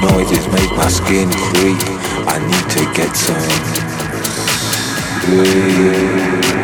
noises make my skin creep. I need to get some. Ooh.